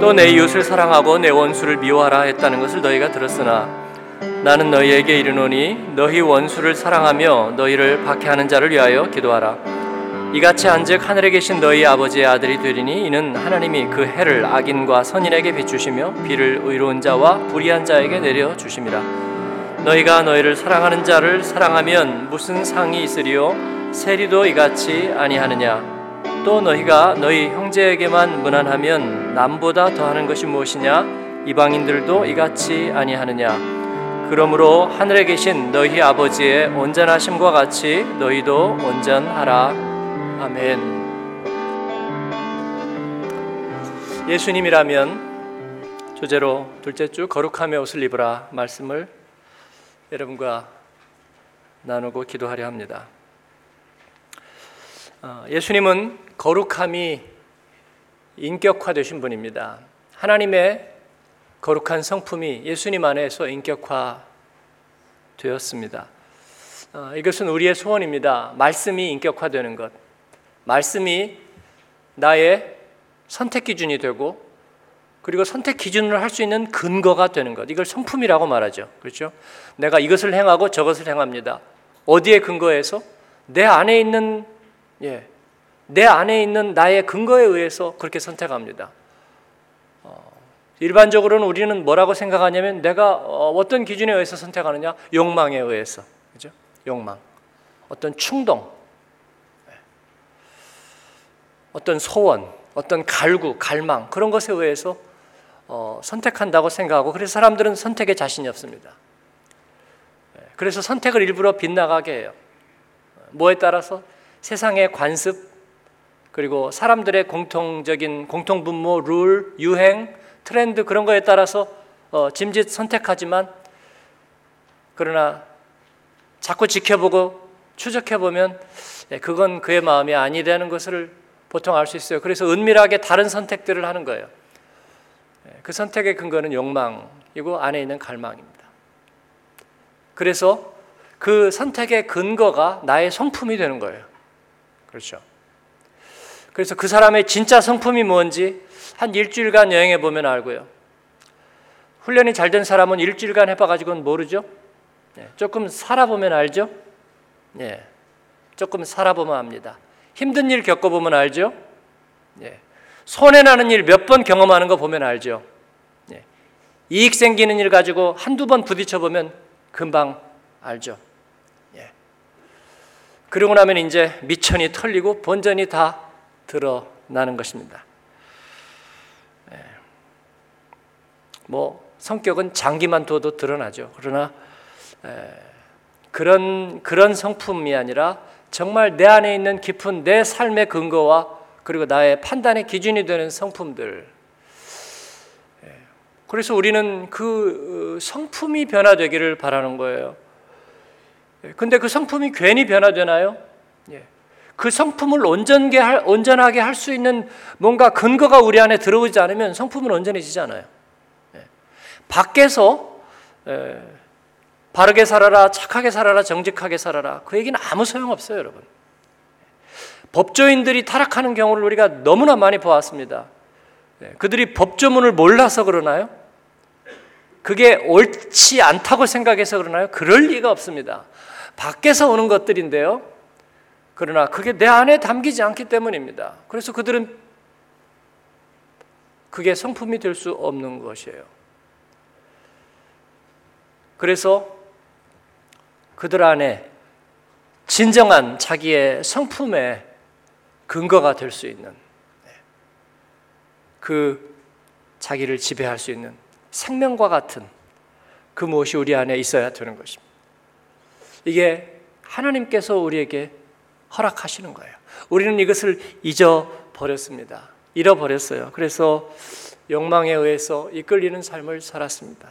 또 내 이웃을 사랑하고 내 원수를 미워하라 했다는 것을 너희가 들었으나 나는 너희에게 이르노니 너희 원수를 사랑하며 너희를 박해하는 자를 위하여 기도하라. 이같이 한즉 하늘에 계신 너희 아버지의 아들이 되리니 이는 하나님이 그 해를 악인과 선인에게 비추시며 비를 의로운 자와 불의한 자에게 내려 주심이라. 너희가 너희를 사랑하는 자를 사랑하면 무슨 상이 있으리요? 세리도 이같이 아니하느냐 또 너희가 너희 형제에게만 무난하면 남보다 더하는 것이 무엇이냐 이방인들도 이같이 아니하느냐 그러므로 하늘에 계신 너희 아버지의 온전하심과 같이 너희도 온전하라 아멘. 예수님이라면 주제로 둘째 주 거룩함의 옷을 입으라 말씀을 여러분과 나누고 기도하려 합니다. 어, 예수님은 거룩함이 인격화되신 분입니다. 하나님의 거룩한 성품이 예수님 안에서 인격화 되었습니다. 어, 이것은 우리의 소원입니다. 말씀이 인격화되는 것. 말씀이 나의 선택 기준이 되고 그리고 선택 기준으로 할수 있는 근거가 되는 것. 이걸 성품이라고 말하죠. 그렇죠? 내가 이것을 행하고 저것을 행합니다. 어디에 근거해서 내 안에 있는 예. 내 안에 있는 나의 근거에 의해서 그렇게 선택합니다. 어, 일반적으로는 우리는 뭐라고 생각하냐면 내가 어, 어떤 기준에 의해서 선택하느냐? 욕망에 의해서. 그죠? 욕망. 어떤 충동. 어떤 소원, 어떤 갈구, 갈망 그런 것에 의해서 어, 선택한다고 생각하고 그래서 사람들은 선택에 자신이 없습니다. 예, 그래서 선택을 일부러 빗나가게 해요. 뭐에 따라서 세상의 관습 그리고 사람들의 공통적인 공통 분모, 룰, 유행, 트렌드 그런 거에 따라서 어, 짐짓 선택하지만 그러나 자꾸 지켜보고 추적해 보면 예, 그건 그의 마음이 아니라는 것을 보통 알 수 있어요. 그래서 은밀하게 다른 선택들을 하는 거예요. 예, 그 선택의 근거는 욕망이고 안에 있는 갈망입니다. 그래서 그 선택의 근거가 나의 성품이 되는 거예요. 그렇죠. 그래서 그 사람의 진짜 성품이 뭔지 한 일주일간 여행해 보면 알고요. 훈련이 잘 된 사람은 일주일간 해봐가지고는 모르죠. 네, 조금 살아보면 알죠. 네, 조금 살아보면 압니다. 힘든 일 겪어보면 알죠? 예. 손해 나는 일 몇 번 경험하는 거 보면 알죠? 예. 이익 생기는 일 가지고 한두 번 부딪혀 보면 금방 알죠? 예. 그러고 나면 이제 미천이 털리고 본전이 다 드러나는 것입니다. 예. 뭐 성격은 장기만 둬도 드러나죠. 그러나 예. 그런 그런 성품이 아니라 정말 내 안에 있는 깊은 내 삶의 근거와 그리고 나의 판단의 기준이 되는 성품들. 예. 그래서 우리는 그 어, 성품이 변화되기를 바라는 거예요. 예. 근데 그 성품이 괜히 변화되나요? 예. 그 성품을 온전하게 할, 온전하게 할 수 있는 뭔가 근거가 우리 안에 들어오지 않으면 성품은 온전해지지 않아요. 밖에서 바르게 살아라, 착하게 살아라, 정직하게 살아라. 그 얘기는 아무 소용 없어요, 여러분. 법조인들이 타락하는 경우를 우리가 너무나 많이 보았습니다. 네, 그들이 법조문을 몰라서 그러나요? 그게 옳지 않다고 생각해서 그러나요? 그럴 리가 없습니다. 밖에서 오는 것들인데요. 그러나 그게 내 안에 담기지 않기 때문입니다. 그래서 그들은 그게 성품이 될 수 없는 것이에요. 그래서 그들 안에 진정한 자기의 성품의 근거가 될 수 있는 네. 그 자기를 지배할 수 있는 생명과 같은 그 무엇이 우리 안에 있어야 되는 것입니다. 이게 하나님께서 우리에게 허락하시는 거예요. 우리는 이것을 잊어버렸습니다. 잃어버렸어요. 그래서 욕망에 의해서 이끌리는 삶을 살았습니다.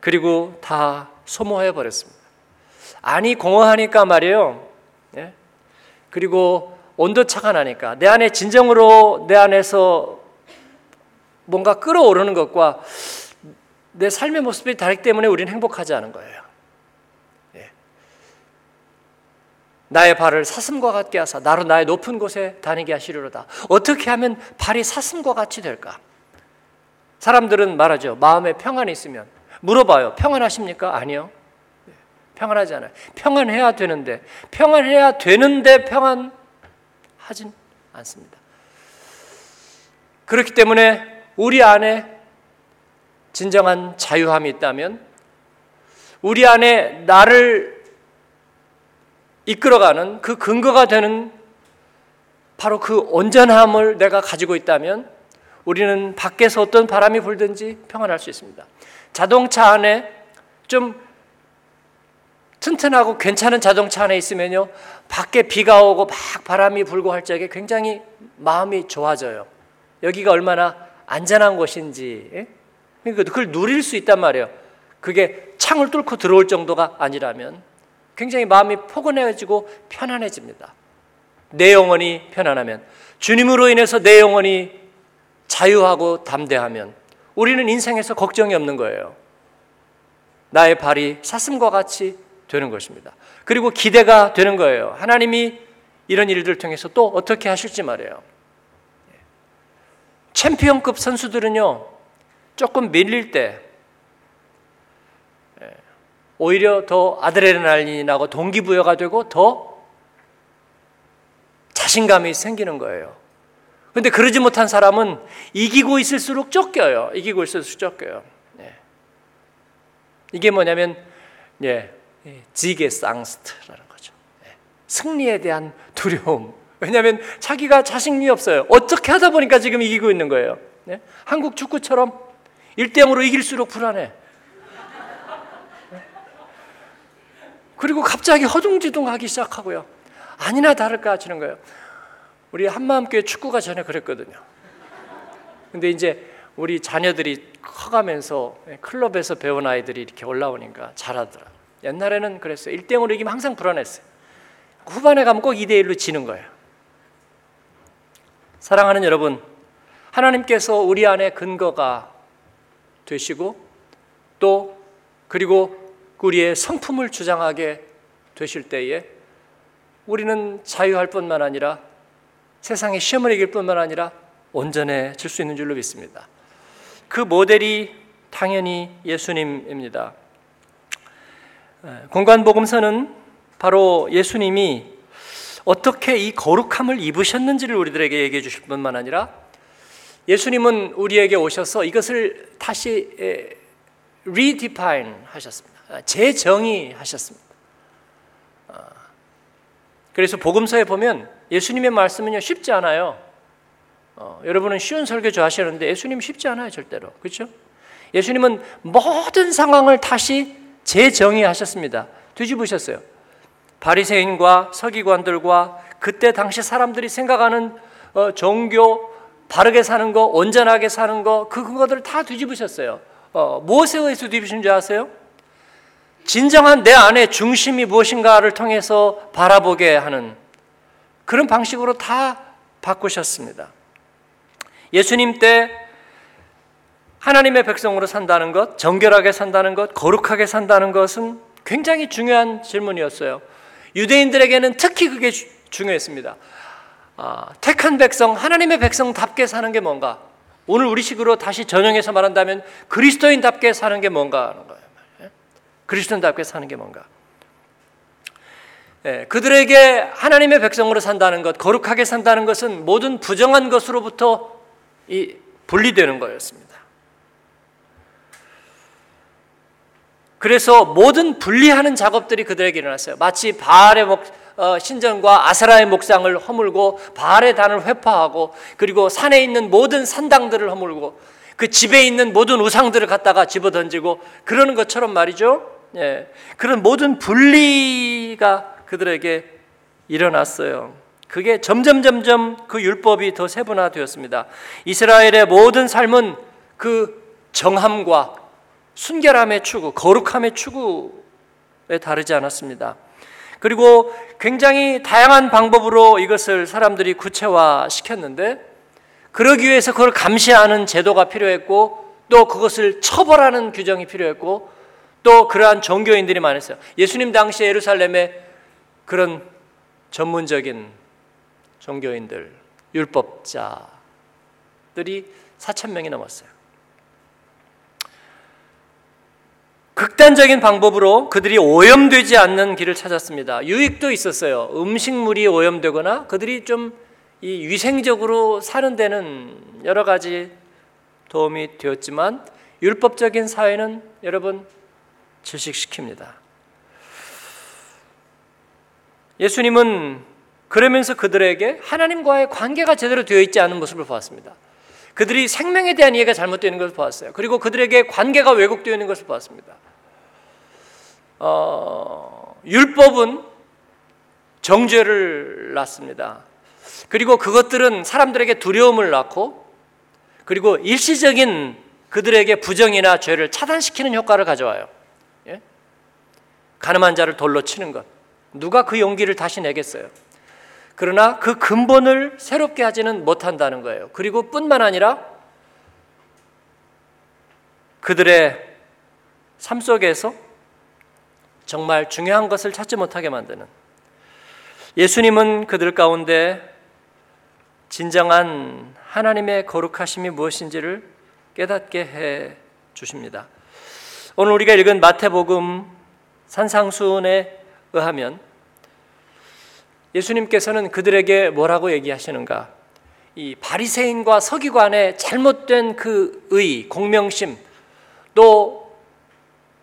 그리고 다 소모해 버렸습니다. 안이 공허하니까 말이에요. 예? 그리고 온도차가 나니까 내 안에 진정으로 내 안에서 뭔가 끌어오르는 것과 내 삶의 모습이 다르기 때문에 우리는 행복하지 않은 거예요. 나의 발을 사슴과 같게 하사 나로 나의 높은 곳에 다니게 하시리로다. 어떻게 하면 발이 사슴과 같이 될까? 사람들은 말하죠. 마음에 평안이 있으면 물어봐요. 평안하십니까? 아니요. 네, 평안하지 않아요. 평안해야 되는데 평안해야 되는데 평안하진 않습니다. 그렇기 때문에 우리 안에 진정한 자유함이 있다면 우리 안에 나를 이끌어가는 그 근거가 되는 바로 그 온전함을 내가 가지고 있다면 우리는 밖에서 어떤 바람이 불든지 평안할 수 있습니다. 자동차 안에 좀 튼튼하고 괜찮은 자동차 안에 있으면요. 밖에 비가 오고 막 바람이 불고 할 적에 굉장히 마음이 좋아져요. 여기가 얼마나 안전한 곳인지. 예? 그러니까 그걸 누릴 수 있단 말이에요. 그게 창을 뚫고 들어올 정도가 아니라면 굉장히 마음이 포근해지고 편안해집니다. 내 영혼이 편안하면 주님으로 인해서 내 영혼이 자유하고 담대하면 우리는 인생에서 걱정이 없는 거예요. 나의 발이 사슴과 같이 되는 것입니다. 그리고 기대가 되는 거예요. 하나님이 이런 일들을 통해서 또 어떻게 하실지 말이에요. 챔피언급 선수들은요, 조금 밀릴 때 예, 오히려 더 아드레날린이 나고 동기부여가 되고 더 자신감이 생기는 거예요. 근데 그러지 못한 사람은 이기고 있을수록 쫓겨요. 이기고 있을수록 쫓겨요. 네. 이게 뭐냐면, 예, 지게상스트라는 거죠. 예. 승리에 대한 두려움. 왜냐하면 자기가 자신이 없어요. 어떻게 하다 보니까 지금 이기고 있는 거예요. 네? 한국 축구처럼 1대0으로 이길수록 불안해. 그리고 갑자기 허둥지둥하기 시작하고요. 아니나 다를까 하시는 거예요. 우리 한마음교회 축구가 전에 그랬거든요. 근데 이제 우리 자녀들이 커가면서 클럽에서 배운 아이들이 이렇게 올라오니까 잘하더라. 옛날에는 그랬어요. 1대0으로 이기면 항상 불안했어요. 후반에 가면 꼭 2대1로 지는 거예요. 사랑하는 여러분, 하나님께서 우리 안에 근거가 되시고 또 그리고 우리의 성품을 주장하게 되실 때에 우리는 자유할 뿐만 아니라 세상의 시험을 이길 뿐만 아니라 온전해질 수 있는 줄로 믿습니다. 그 모델이 당연히 예수님입니다. 공간복음서는 바로 예수님이 어떻게 이 거룩함을 입으셨는지를 우리들에게 얘기해 주실 뿐만 아니라 예수님은 우리에게 오셔서 이것을 다시 redefine 하셨습니다. 재정의하셨습니다. 아, 그래서 복음서에 보면 예수님의 말씀은요 쉽지 않아요. 어, 여러분은 쉬운 설교 좋아하시는데 예수님 쉽지 않아요 절대로 그렇죠? 예수님은 모든 상황을 다시 재정의하셨습니다. 뒤집으셨어요. 바리새인과 서기관들과 그때 당시 사람들이 생각하는 어, 종교 바르게 사는 거, 온전하게 사는 거, 그 그거들을 다 뒤집으셨어요. 어, 무엇에 의해서 뒤집으신 줄 아세요? 진정한 내 안의 중심이 무엇인가를 통해서 바라보게 하는 그런 방식으로 다 바꾸셨습니다. 예수님 때 하나님의 백성으로 산다는 것, 정결하게 산다는 것, 거룩하게 산다는 것은 굉장히 중요한 질문이었어요. 유대인들에게는 특히 그게 중요했습니다. 아, 택한 백성, 하나님의 백성답게 사는 게 뭔가? 오늘 우리식으로 다시 전형해서 말한다면 그리스도인답게 사는 게 뭔가 하는 거예요. 예? 그리스도인답게 사는 게 뭔가? 예, 그들에게 하나님의 백성으로 산다는 것, 거룩하게 산다는 것은 모든 부정한 것으로부터 이 분리되는 거였습니다. 그래서 모든 분리하는 작업들이 그들에게 일어났어요. 마치 바알의 목, 어, 신전과 아사라의 목상을 허물고 바알의 단을 회파하고 그리고 산에 있는 모든 산당들을 허물고 그 집에 있는 모든 우상들을 갖다가 집어 던지고 그러는 것처럼 말이죠. 예, 그런 모든 분리가 그들에게 일어났어요. 그게 점점 점점 그 율법이 더 세분화되었습니다. 이스라엘의 모든 삶은 그 정함과 순결함의 추구, 거룩함의 추구에 다르지 않았습니다. 그리고 굉장히 다양한 방법으로 이것을 사람들이 구체화 시켰는데 그러기 위해서 그걸 감시하는 제도가 필요했고 또 그것을 처벌하는 규정이 필요했고 또 그러한 종교인들이 많았어요. 예수님 당시 예루살렘에 그런 전문적인 종교인들, 율법자들이 4천 명이 넘었어요. 극단적인 방법으로 그들이 오염되지 않는 길을 찾았습니다. 유익도 있었어요. 음식물이 오염되거나 그들이 좀 이 위생적으로 사는 데는 여러 가지 도움이 되었지만 율법적인 사회는 여러분 질식시킵니다. 예수님은 그러면서 그들에게 하나님과의 관계가 제대로 되어 있지 않은 모습을 보았습니다. 그들이 생명에 대한 이해가 잘못되는 것을 보았어요. 그리고 그들에게 관계가 왜곡되어 있는 것을 보았습니다. 어, 율법은 정죄를 낳습니다. 그리고 그것들은 사람들에게 두려움을 낳고 그리고 일시적인 그들에게 부정이나 죄를 차단시키는 효과를 가져와요. 예? 가늠한 자를 돌로 치는 것. 누가 그 용기를 다시 내겠어요? 그러나 그 근본을 새롭게 하지는 못한다는 거예요. 그리고 뿐만 아니라 그들의 삶 속에서 정말 중요한 것을 찾지 못하게 만드는 예수님은 그들 가운데 진정한 하나님의 거룩하심이 무엇인지를 깨닫게 해 주십니다. 오늘 우리가 읽은 마태복음 산상수훈에 의하면 예수님께서는 그들에게 뭐라고 얘기하시는가? 이 바리새인과 서기관의 잘못된 그 의, 공명심, 또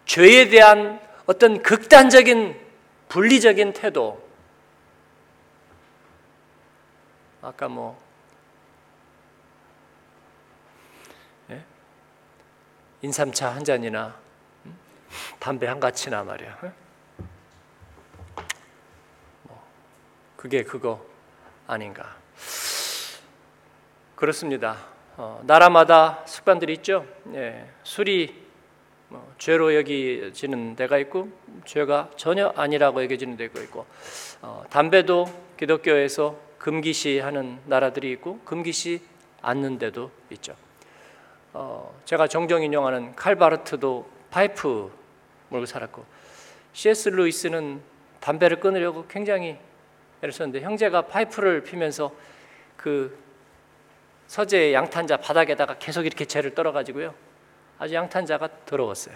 죄에 대한 어떤 극단적인 분리적인 태도. 아까 뭐 예? 인삼차 한 잔이나 음? 담배 한 가치나 말이야. 그게 그거 아닌가. 그렇습니다. 어, 나라마다 습관들이 있죠. 예, 술이 뭐, 죄로 여기지는 데가 있고 죄가 전혀 아니라고 여겨지는 데가 있고 어, 담배도 기독교에서 금기시하는 나라들이 있고 금기시 않는 데도 있죠. 어, 제가 종종 인용하는 칼바르트도 파이프 몰고 살았고 C.S. 루이스는 담배를 끊으려고 굉장히 애를 썼는데 형제가 파이프를 피면서 그 서재 양탄자 바닥에다가 계속 이렇게 재를 떨어가지고요. 아주 양탄자가 더러웠어요.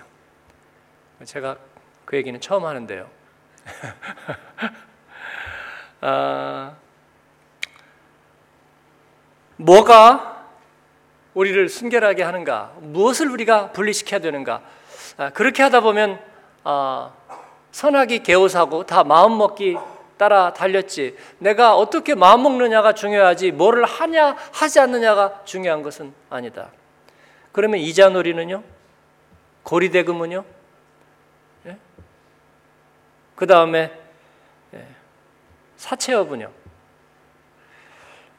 제가 그 얘기는 처음 하는데요. 아, 뭐가 우리를 순결하게 하는가? 무엇을 우리가 분리시켜야 되는가? 아, 그렇게 하다 보면 아, 선하기 개오사고 다 마음 먹기 따라 달렸지. 내가 어떻게 마음 먹느냐가 중요하지 뭐를 하냐 하지 않느냐가 중요한 것은 아니다. 그러면 이자놀이는요? 고리대금은요? 예? 그 다음에 예. 사채업은요?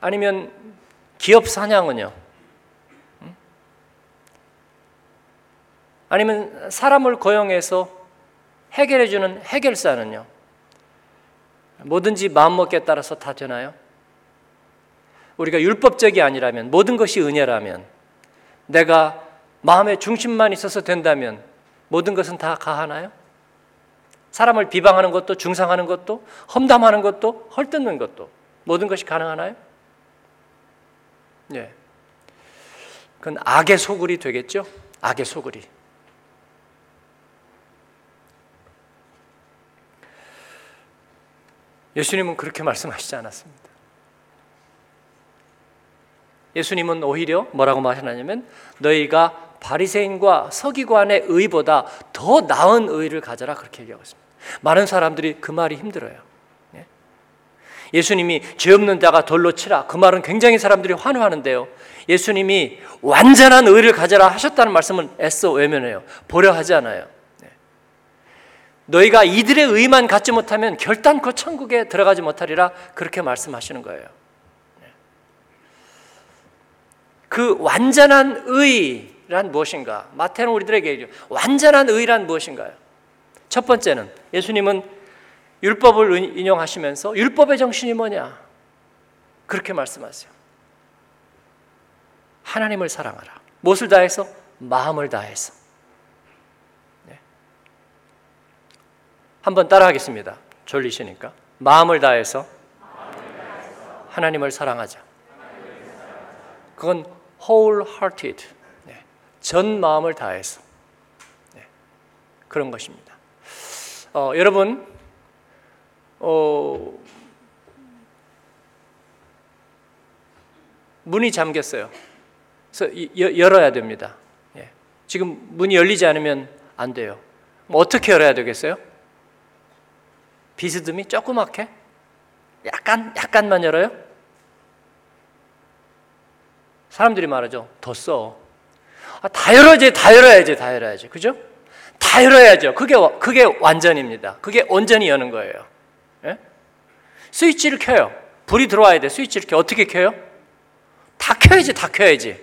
아니면 기업 사냥은요? 아니면 사람을 고용해서 해결해 주는 해결사는요? 뭐든지 마음먹기에 따라서 다 되나요? 우리가 율법적이 아니라면 모든 것이 은혜라면 내가 마음의 중심만 있어서 된다면 모든 것은 다 가하나요? 사람을 비방하는 것도 중상하는 것도 험담하는 것도 헐뜯는 것도 모든 것이 가능하나요? 예. 그건 악의 소굴이 되겠죠? 악의 소굴이. 예수님은 그렇게 말씀하시지 않았습니다. 예수님은 오히려 뭐라고 말하냐면 너희가 바리새인과 서기관의 의보다 더 나은 의를 가져라 그렇게 얘기하고 있습니다. 많은 사람들이 그 말이 힘들어요. 예? 예수님이 죄 없는 자가 돌로 치라 그 말은 굉장히 사람들이 환호하는데요. 예수님이 완전한 의를 가져라 하셨다는 말씀은 애써 외면해요. 보려 하지 않아요. 너희가 이들의 의만 갖지 못하면 결단코 천국에 들어가지 못하리라 그렇게 말씀하시는 거예요. 그 완전한 의란 무엇인가? 마태는 우리들에게 얘기해요. 완전한 의란 무엇인가요? 첫 번째는 예수님은 율법을 인용하시면서 율법의 정신이 뭐냐? 그렇게 말씀하세요. 하나님을 사랑하라. 무엇을 다해서? 마음을 다해서. 한번 따라하겠습니다. 졸리시니까. 마음을 다해서 하나님을 사랑하자. 그건 wholehearted. 네. 전 마음을 다해서. 네. 그런 것입니다. 어, 여러분, 어, 문이 잠겼어요. 그래서 열어야 됩니다. 예. 지금 문이 열리지 않으면 안 돼요. 뭐 어떻게 열어야 되겠어요? 비스듬히 조그맣게 약간 약간만 열어요? 사람들이 말하죠. 더 써. 아, 다 열어야지, 다 열어야지, 다 열어야지. 그죠? 다 열어야죠. 그게, 그게 완전입니다. 그게 온전히 여는 거예요. 예? 스위치를 켜요. 불이 들어와야 돼. 스위치를 켜. 어떻게 켜요? 다 켜야지, 다 켜야지.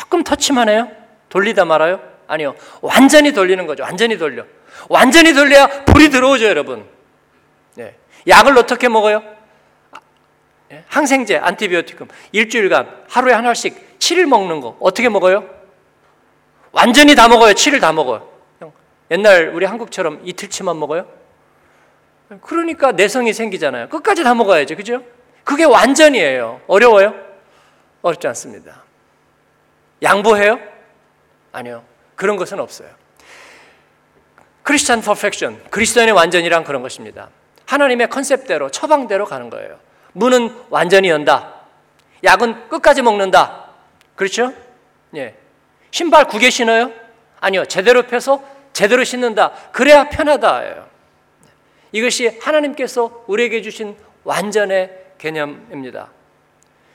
조금 터치만 해요? 돌리다 말아요? 아니요. 완전히 돌리는 거죠. 완전히 돌려. 완전히 돌려야 불이 들어오죠, 여러분. 네. 약을 어떻게 먹어요? 예? 항생제, 안티비오티금 일주일간 하루에 하나씩 7일 먹는 거 어떻게 먹어요? 완전히 다 먹어요. 7일 다 먹어요. 옛날 우리 한국처럼 이틀치만 먹어요? 그러니까 내성이 생기잖아요. 끝까지 다 먹어야죠. 그죠? 그게 완전이에요. 어려워요? 어렵지 않습니다. 양보해요? 아니요. 그런 것은 없어요. 크리스찬 퍼펙션, 그리스도인의 완전이란 그런 것입니다. 하나님의 컨셉대로, 처방대로 가는 거예요. 문은 완전히 연다. 약은 끝까지 먹는다. 그렇죠? 예. 신발 구개 신어요? 아니요. 제대로 펴서 제대로 신는다. 그래야 편하다. 이것이 하나님께서 우리에게 주신 완전의 개념입니다.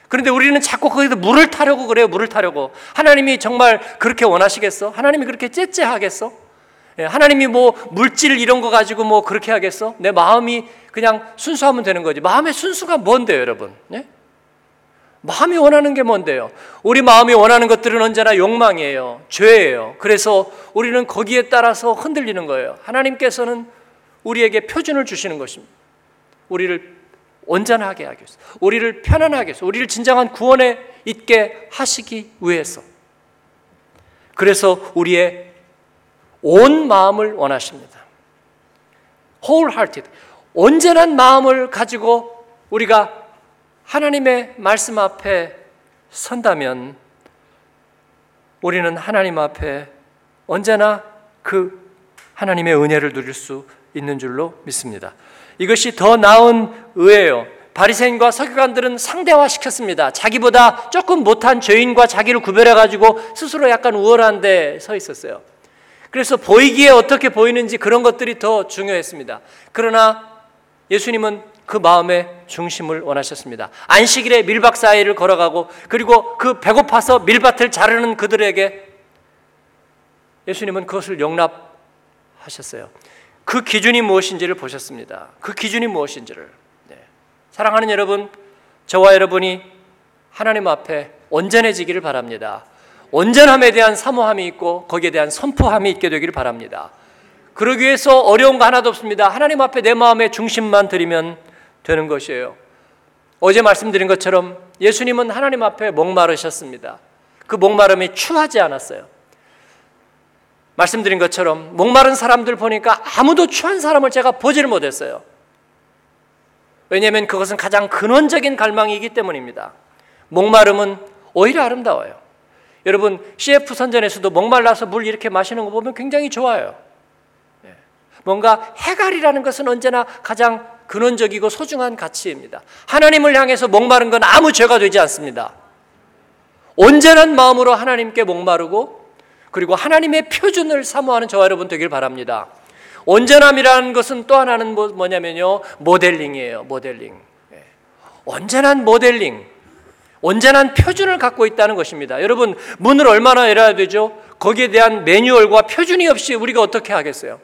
그런데 우리는 자꾸 거기서 물을 타려고 그래요. 물을 타려고. 하나님이 정말 그렇게 원하시겠어? 하나님이 그렇게 째째하겠어? 예, 하나님이 뭐 물질 이런 거 가지고 뭐 그렇게 하겠어? 내 마음이 그냥 순수하면 되는 거지. 마음의 순수가 뭔데요, 여러분? 예? 마음이 원하는 게 뭔데요? 우리 마음이 원하는 것들은 언제나 욕망이에요. 죄예요. 그래서 우리는 거기에 따라서 흔들리는 거예요. 하나님께서는 우리에게 표준을 주시는 것입니다. 우리를 온전하게 하기 위해서, 우리를 편안하게 해서, 우리를 진정한 구원에 있게 하시기 위해서. 그래서 우리의 온 마음을 원하십니다. wholehearted. 온전한 마음을 가지고 우리가 하나님의 말씀 앞에 선다면 우리는 하나님 앞에 언제나 그 하나님의 은혜를 누릴 수 있는 줄로 믿습니다. 이것이 더 나은 의예요. 바리새인과 서기관들은 상대화시켰습니다. 자기보다 조금 못한 죄인과 자기를 구별해 가지고 스스로 약간 우월한 데 서 있었어요. 그래서 보이기에 어떻게 보이는지 그런 것들이 더 중요했습니다. 그러나 예수님은 그 마음의 중심을 원하셨습니다. 안식일에 밀박 사이를 걸어가고 그리고 그 배고파서 밀밭을 자르는 그들에게 예수님은 그것을 용납하셨어요. 그 기준이 무엇인지를 보셨습니다. 그 기준이 무엇인지를. 네. 사랑하는 여러분, 저와 여러분이 하나님 앞에 온전해지기를 바랍니다. 온전함에 대한 사모함이 있고 거기에 대한 선포함이 있게 되기를 바랍니다. 그러기 위해서 어려운 거 하나도 없습니다. 하나님 앞에 내 마음의 중심만 드리면 되는 것이에요. 어제 말씀드린 것처럼 예수님은 하나님 앞에 목마르셨습니다. 그 목마름이 추하지 않았어요. 말씀드린 것처럼 목마른 사람들 보니까 아무도 추한 사람을 제가 보지를 못했어요. 왜냐하면 그것은 가장 근원적인 갈망이기 때문입니다. 목마름은 오히려 아름다워요. 여러분 CF 선전에서도 목말라서 물 이렇게 마시는 거 보면 굉장히 좋아요. 예. 뭔가 해갈이라는 것은 언제나 가장 근원적이고 소중한 가치입니다. 하나님을 향해서 목마른 건 아무 죄가 되지 않습니다. 온전한 마음으로 하나님께 목마르고 그리고 하나님의 표준을 사모하는 저와 여러분 되길 바랍니다. 온전함이라는 것은 또 하나는 뭐, 뭐냐면요. 모델링이에요. 모델링. 예. 온전한 모델링. 온전한 표준을 갖고 있다는 것입니다. 여러분, 문을 얼마나 열어야 되죠? 거기에 대한 매뉴얼과 표준이 없이 우리가 어떻게 하겠어요?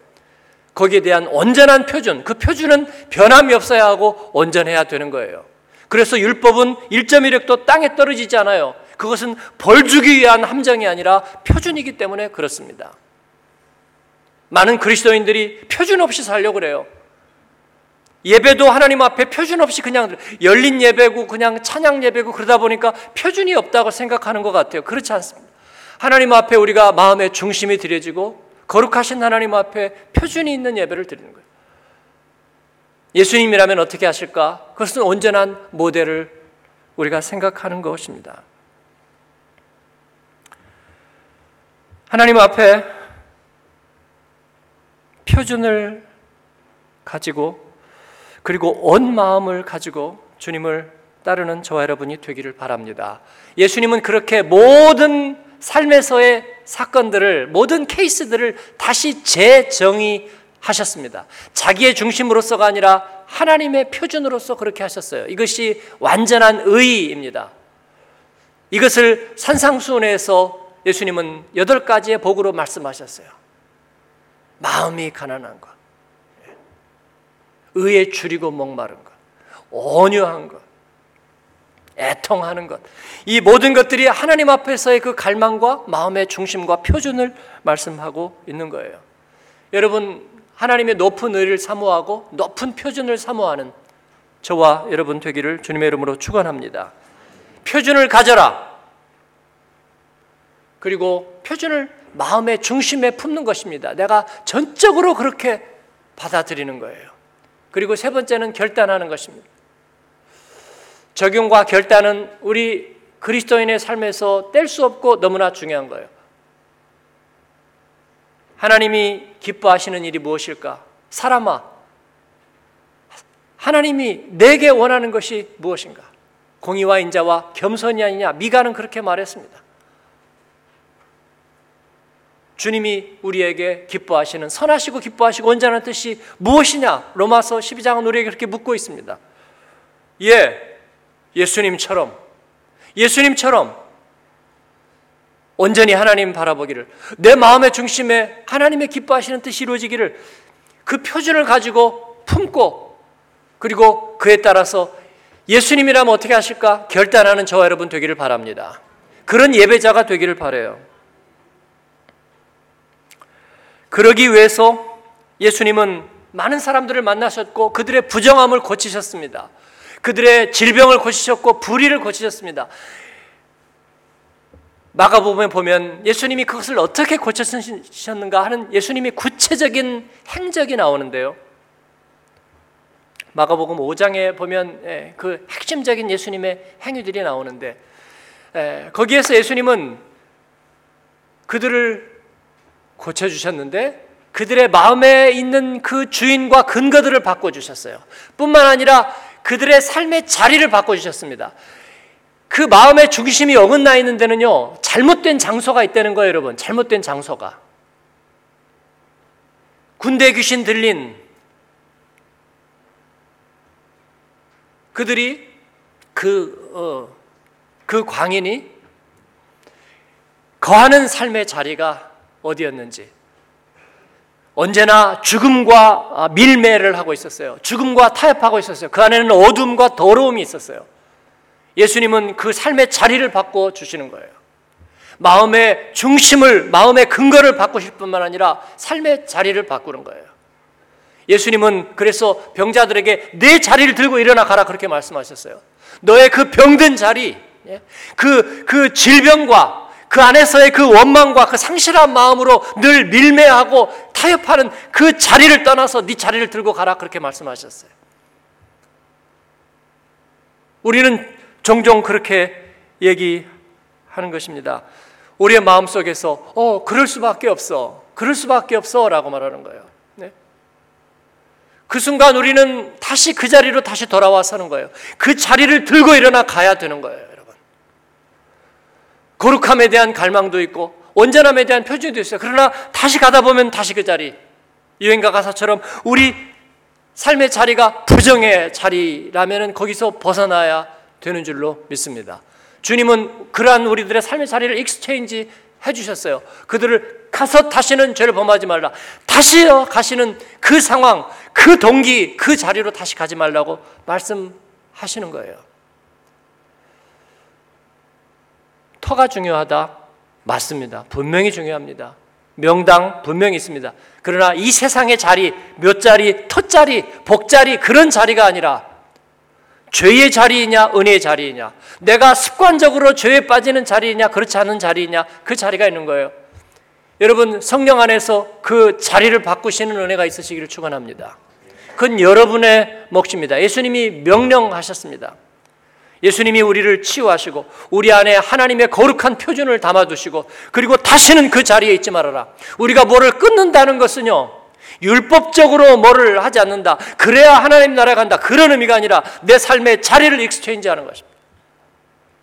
거기에 대한 온전한 표준, 그 표준은 변함이 없어야 하고 온전해야 되는 거예요. 그래서 율법은 1.1획도 땅에 떨어지지 않아요. 그것은 벌 주기 위한 함정이 아니라 표준이기 때문에 그렇습니다. 많은 그리스도인들이 표준 없이 살려고 그래요. 예배도 하나님 앞에 표준 없이 그냥 열린 예배고 그냥 찬양 예배고 그러다 보니까 표준이 없다고 생각하는 것 같아요. 그렇지 않습니다. 하나님 앞에 우리가 마음의 중심이 들여지고 거룩하신 하나님 앞에 표준이 있는 예배를 드리는 거예요. 예수님이라면 어떻게 하실까? 그것은 온전한 모델을 우리가 생각하는 것입니다. 하나님 앞에 표준을 가지고 그리고 온 마음을 가지고 주님을 따르는 저와 여러분이 되기를 바랍니다. 예수님은 그렇게 모든 삶에서의 사건들을 모든 케이스들을 다시 재정의하셨습니다. 자기의 중심으로서가 아니라 하나님의 표준으로서 그렇게 하셨어요. 이것이 완전한 의입니다. 이것을 산상수훈에서 예수님은 여덟 가지의 복으로 말씀하셨어요. 마음이 가난한 것, 의에 줄이고 목마른 것, 온유한 것, 애통하는 것. 이 모든 것들이 하나님 앞에서의 그 갈망과 마음의 중심과 표준을 말씀하고 있는 거예요. 여러분, 하나님의 높은 의를 사모하고 높은 표준을 사모하는 저와 여러분 되기를 주님의 이름으로 축원합니다. 표준을 가져라. 그리고 표준을 마음의 중심에 품는 것입니다. 내가 전적으로 그렇게 받아들이는 거예요. 그리고 세 번째는 결단하는 것입니다. 적용과 결단은 우리 그리스도인의 삶에서 뗄 수 없고 너무나 중요한 거예요. 하나님이 기뻐하시는 일이 무엇일까? 사람아, 하나님이 내게 원하는 것이 무엇인가? 공의와 인자와 겸손이 아니냐? 미가는 그렇게 말했습니다. 주님이 우리에게 기뻐하시는 선하시고 기뻐하시고 온전한 뜻이 무엇이냐? 로마서 12장은 우리에게 그렇게 묻고 있습니다. 예, 예수님처럼 예수님처럼 온전히 하나님 바라보기를 내 마음의 중심에 하나님의 기뻐하시는 뜻이 이루어지기를 그 표준을 가지고 품고 그리고 그에 따라서 예수님이라면 어떻게 하실까 결단하는 저와 여러분 되기를 바랍니다. 그런 예배자가 되기를 바래요. 그러기 위해서 예수님은 많은 사람들을 만나셨고 그들의 부정함을 고치셨습니다. 그들의 질병을 고치셨고 불의를 고치셨습니다. 마가복음에 보면 예수님이 그것을 어떻게 고쳤는가 하는 예수님이 구체적인 행적이 나오는데요. 마가복음 5장에 보면 예, 그 핵심적인 예수님의 행위들이 나오는데 예, 거기에서 예수님은 그들을 고쳐주셨는데 그들의 마음에 있는 그 주인과 근거들을 바꿔주셨어요. 뿐만 아니라 그들의 삶의 자리를 바꿔주셨습니다. 그 마음의 중심이 어긋나 있는 데는요, 잘못된 장소가 있다는 거예요, 여러분. 잘못된 장소가. 군대 귀신 들린 그들이 그, 어, 그 광인이 거하는 삶의 자리가 어디였는지. 언제나 죽음과 아, 밀매를 하고 있었어요. 죽음과 타협하고 있었어요. 그 안에는 어둠과 더러움이 있었어요. 예수님은 그 삶의 자리를 바꿔 주시는 거예요. 마음의 중심을, 마음의 근거를 바꾸실 뿐만 아니라 삶의 자리를 바꾸는 거예요. 예수님은 그래서 병자들에게 내 자리를 들고 일어나 가라 그렇게 말씀하셨어요. 너의 그 병든 자리, 예? 그, 그 질병과 그 안에서의 그 원망과 그 상실한 마음으로 늘 밀매하고 타협하는 그 자리를 떠나서 네 자리를 들고 가라 그렇게 말씀하셨어요. 우리는 종종 그렇게 얘기하는 것입니다. 우리의 마음 속에서 어 그럴 수밖에 없어. 그럴 수밖에 없어라고 말하는 거예요. 네? 그 순간 우리는 다시 그 자리로 다시 돌아와 서는 거예요. 그 자리를 들고 일어나 가야 되는 거예요. 거룩함에 대한 갈망도 있고 온전함에 대한 표준도 있어요. 그러나 다시 가다 보면 다시 그 자리. 유행가 가사처럼 우리 삶의 자리가 부정의 자리라면 거기서 벗어나야 되는 줄로 믿습니다. 주님은 그러한 우리들의 삶의 자리를 exchange 해주셨어요. 그들을 가서 다시는 죄를 범하지 말라. 다시 가시는 그 상황, 그 동기, 그 자리로 다시 가지 말라고 말씀하시는 거예요. 터가 중요하다. 맞습니다. 분명히 중요합니다. 명당 분명히 있습니다. 그러나 이 세상의 자리, 몇 자리, 터자리, 복자리 그런 자리가 아니라 죄의 자리이냐 은혜의 자리이냐 내가 습관적으로 죄에 빠지는 자리이냐 그렇지 않은 자리이냐 그 자리가 있는 거예요. 여러분 성령 안에서 그 자리를 바꾸시는 은혜가 있으시기를 축원합니다. 그건 여러분의 몫입니다. 예수님이 명령하셨습니다. 예수님이 우리를 치유하시고 우리 안에 하나님의 거룩한 표준을 담아두시고 그리고 다시는 그 자리에 있지 말아라. 우리가 뭐를 끊는다는 것은요. 율법적으로 뭐를 하지 않는다. 그래야 하나님 나라에 간다. 그런 의미가 아니라 내 삶의 자리를 exchange 하는 것입니다.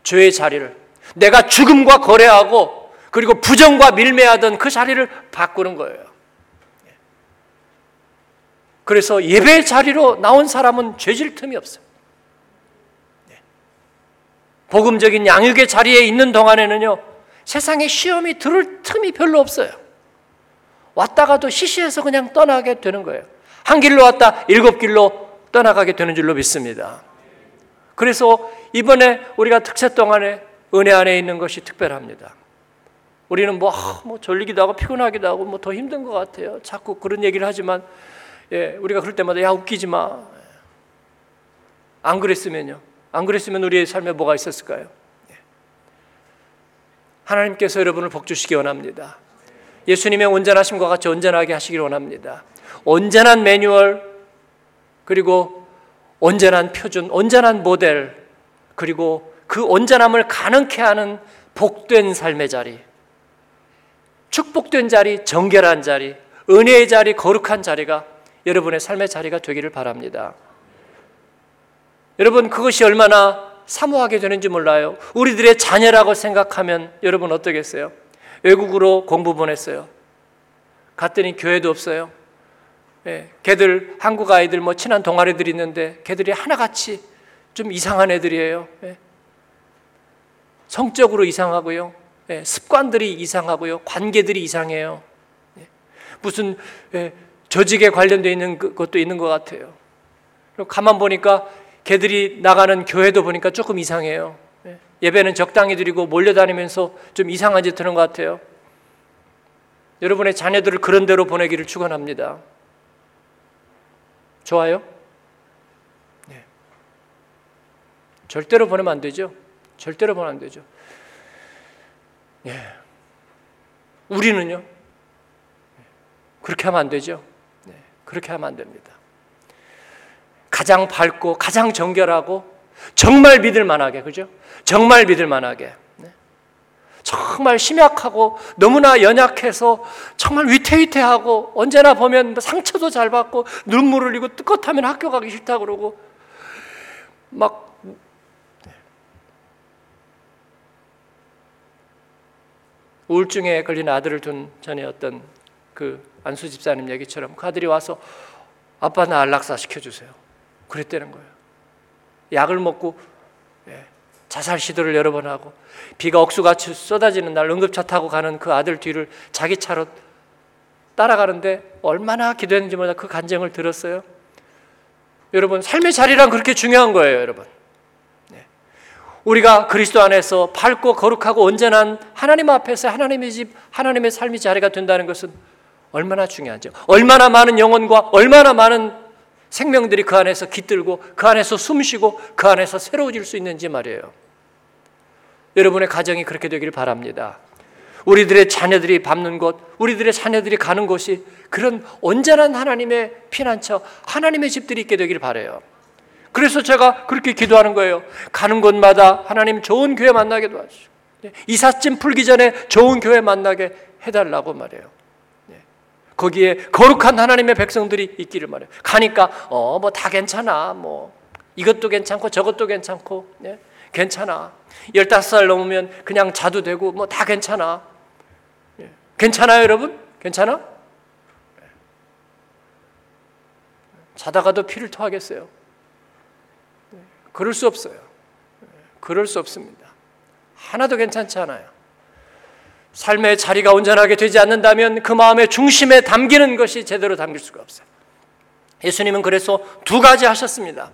죄의 자리를. 내가 죽음과 거래하고 그리고 부정과 밀매하던 그 자리를 바꾸는 거예요. 그래서 예배 자리로 나온 사람은 죄질 틈이 없어요. 복음적인 양육의 자리에 있는 동안에는요, 세상에 시험이 들을 틈이 별로 없어요. 왔다가도 시시해서 그냥 떠나게 되는 거예요. 한 길로 왔다 일곱 길로 떠나가게 되는 줄로 믿습니다. 그래서 이번에 우리가 특세 동안에 은혜 안에 있는 것이 특별합니다. 우리는 뭐, 아, 뭐 졸리기도 하고 피곤하기도 하고 뭐 더 힘든 것 같아요. 자꾸 그런 얘기를 하지만 예, 우리가 그럴 때마다 야 웃기지 마. 안 그랬으면요. 안 그랬으면 우리의 삶에 뭐가 있었을까요? 예. 하나님께서 여러분을 복주시기 원합니다. 예수님의 온전하심과 같이 온전하게 하시길 원합니다. 온전한 매뉴얼 그리고 온전한 표준, 온전한 모델 그리고 그 온전함을 가능케 하는 복된 삶의 자리, 축복된 자리, 정결한 자리, 은혜의 자리, 거룩한 자리가 여러분의 삶의 자리가 되기를 바랍니다. 여러분 그것이 얼마나 사모하게 되는지 몰라요. 우리들의 자녀라고 생각하면 여러분 어떠겠어요? 외국으로 공부 보냈어요. 갔더니 교회도 없어요. 예, 걔들 한국 아이들 뭐 친한 동아리들 있는데 걔들이 하나같이 좀 이상한 애들이에요. 예. 성적으로 이상하고요. 예, 습관들이 이상하고요. 관계들이 이상해요. 예. 무슨 예, 조직에 관련되어 있는 그, 것도 있는 것 같아요. 가만 보니까 걔들이 나가는 교회도 보니까 조금 이상해요. 예. 예배는 적당히 드리고 몰려다니면서 좀 이상한 짓 하는 것 같아요. 여러분의 자녀들을 그런 대로 보내기를 축원합니다. 좋아요? 네. 절대로 보내면 안 되죠. 절대로 보내면 안 되죠. 예. 우리는요. 그렇게 하면 안 되죠. 네. 그렇게 하면 안 됩니다. 가장 밝고 가장 정결하고 정말 믿을 만하게 그죠? 정말 믿을 만하게 정말 심약하고 너무나 연약해서 정말 위태위태하고 언제나 보면 뭐 상처도 잘 받고 눈물 흘리고 뜨겁하면 학교 가기 싫다 그러고 막 우울증에 걸린 아들을 둔 전에 었던그 안수 집사님 얘기처럼 그 아들이 와서 아빠 나 안락사 시켜주세요. 그랬다는 거예요. 약을 먹고 자살 시도를 여러 번 하고 비가 억수같이 쏟아지는 날 응급차 타고 가는 그 아들 뒤를 자기 차로 따라가는데 얼마나 기도했는지 몰라 그 간증을 들었어요. 여러분 삶의 자리란 그렇게 중요한 거예요, 여러분. 네. 우리가 그리스도 안에서 밝고 거룩하고 온전한 하나님 앞에서 하나님의 집, 하나님의 삶의 자리가 된다는 것은 얼마나 중요하죠. 얼마나 많은 영혼과 얼마나 많은 생명들이 그 안에서 깃들고 그 안에서 숨쉬고 그 안에서 새로워질 수 있는지 말이에요. 여러분의 가정이 그렇게 되기를 바랍니다. 우리들의 자녀들이 밟는 곳, 우리들의 자녀들이 가는 곳이 그런 온전한 하나님의 피난처, 하나님의 집들이 있게 되기를 바래요. 그래서 제가 그렇게 기도하는 거예요. 가는 곳마다 하나님 좋은 교회 만나게 도와주시고 이삿짐 풀기 전에 좋은 교회 만나게 해달라고 말해요. 네. 거기에 거룩한 하나님의 백성들이 있기를 말해요. 가니까 어 뭐 다 괜찮아, 뭐 이것도 괜찮고 저것도 괜찮고 네. 괜찮아. 15살 넘으면 그냥 자도 되고 뭐 다 괜찮아. 예. 괜찮아요, 여러분? 괜찮아? 자다가도 피를 토하겠어요. 예. 그럴 수 없어요. 예. 그럴 수 없습니다. 하나도 괜찮지 않아요. 삶의 자리가 온전하게 되지 않는다면 그 마음의 중심에 담기는 것이 제대로 담길 수가 없어요. 예수님은 그래서 두 가지 하셨습니다.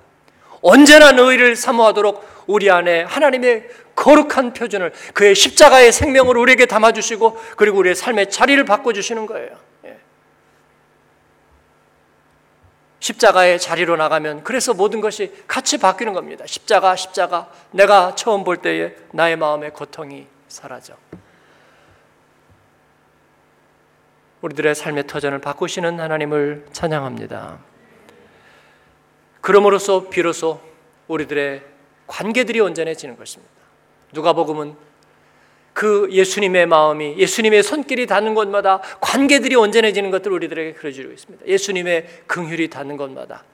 언제나 너희를 사모하도록 우리 안에 하나님의 거룩한 표준을 그의 십자가의 생명을 우리에게 담아주시고 그리고 우리의 삶의 자리를 바꿔주시는 거예요. 예. 십자가의 자리로 나가면 그래서 모든 것이 같이 바뀌는 겁니다. 십자가, 십자가. 내가 처음 볼 때에 나의 마음의 고통이 사라져. 우리들의 삶의 터전을 바꾸시는 하나님을 찬양합니다. 그러므로써 비로소 우리들의 관계들이 온전해지는 것입니다. 누가복음은 그 예수님의 마음이 예수님의 손길이 닿는 곳마다 관계들이 온전해지는 것들 우리들에게 그려주고 있습니다. 예수님의 긍휼이 닿는 곳마다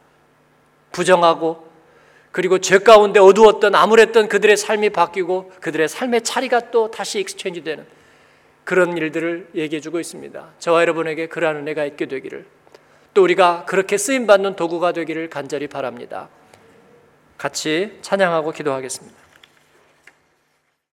부정하고 그리고 죄 가운데 어두웠던 암울했던 그들의 삶이 바뀌고 그들의 삶의 자리가 또 다시 exchange 되는 그런 일들을 얘기해 주고 있습니다. 저와 여러분에게 그러한 은혜가 있게 되기를 또 우리가 그렇게 쓰임 받는 도구가 되기를 간절히 바랍니다. 같이 찬양하고 기도하겠습니다.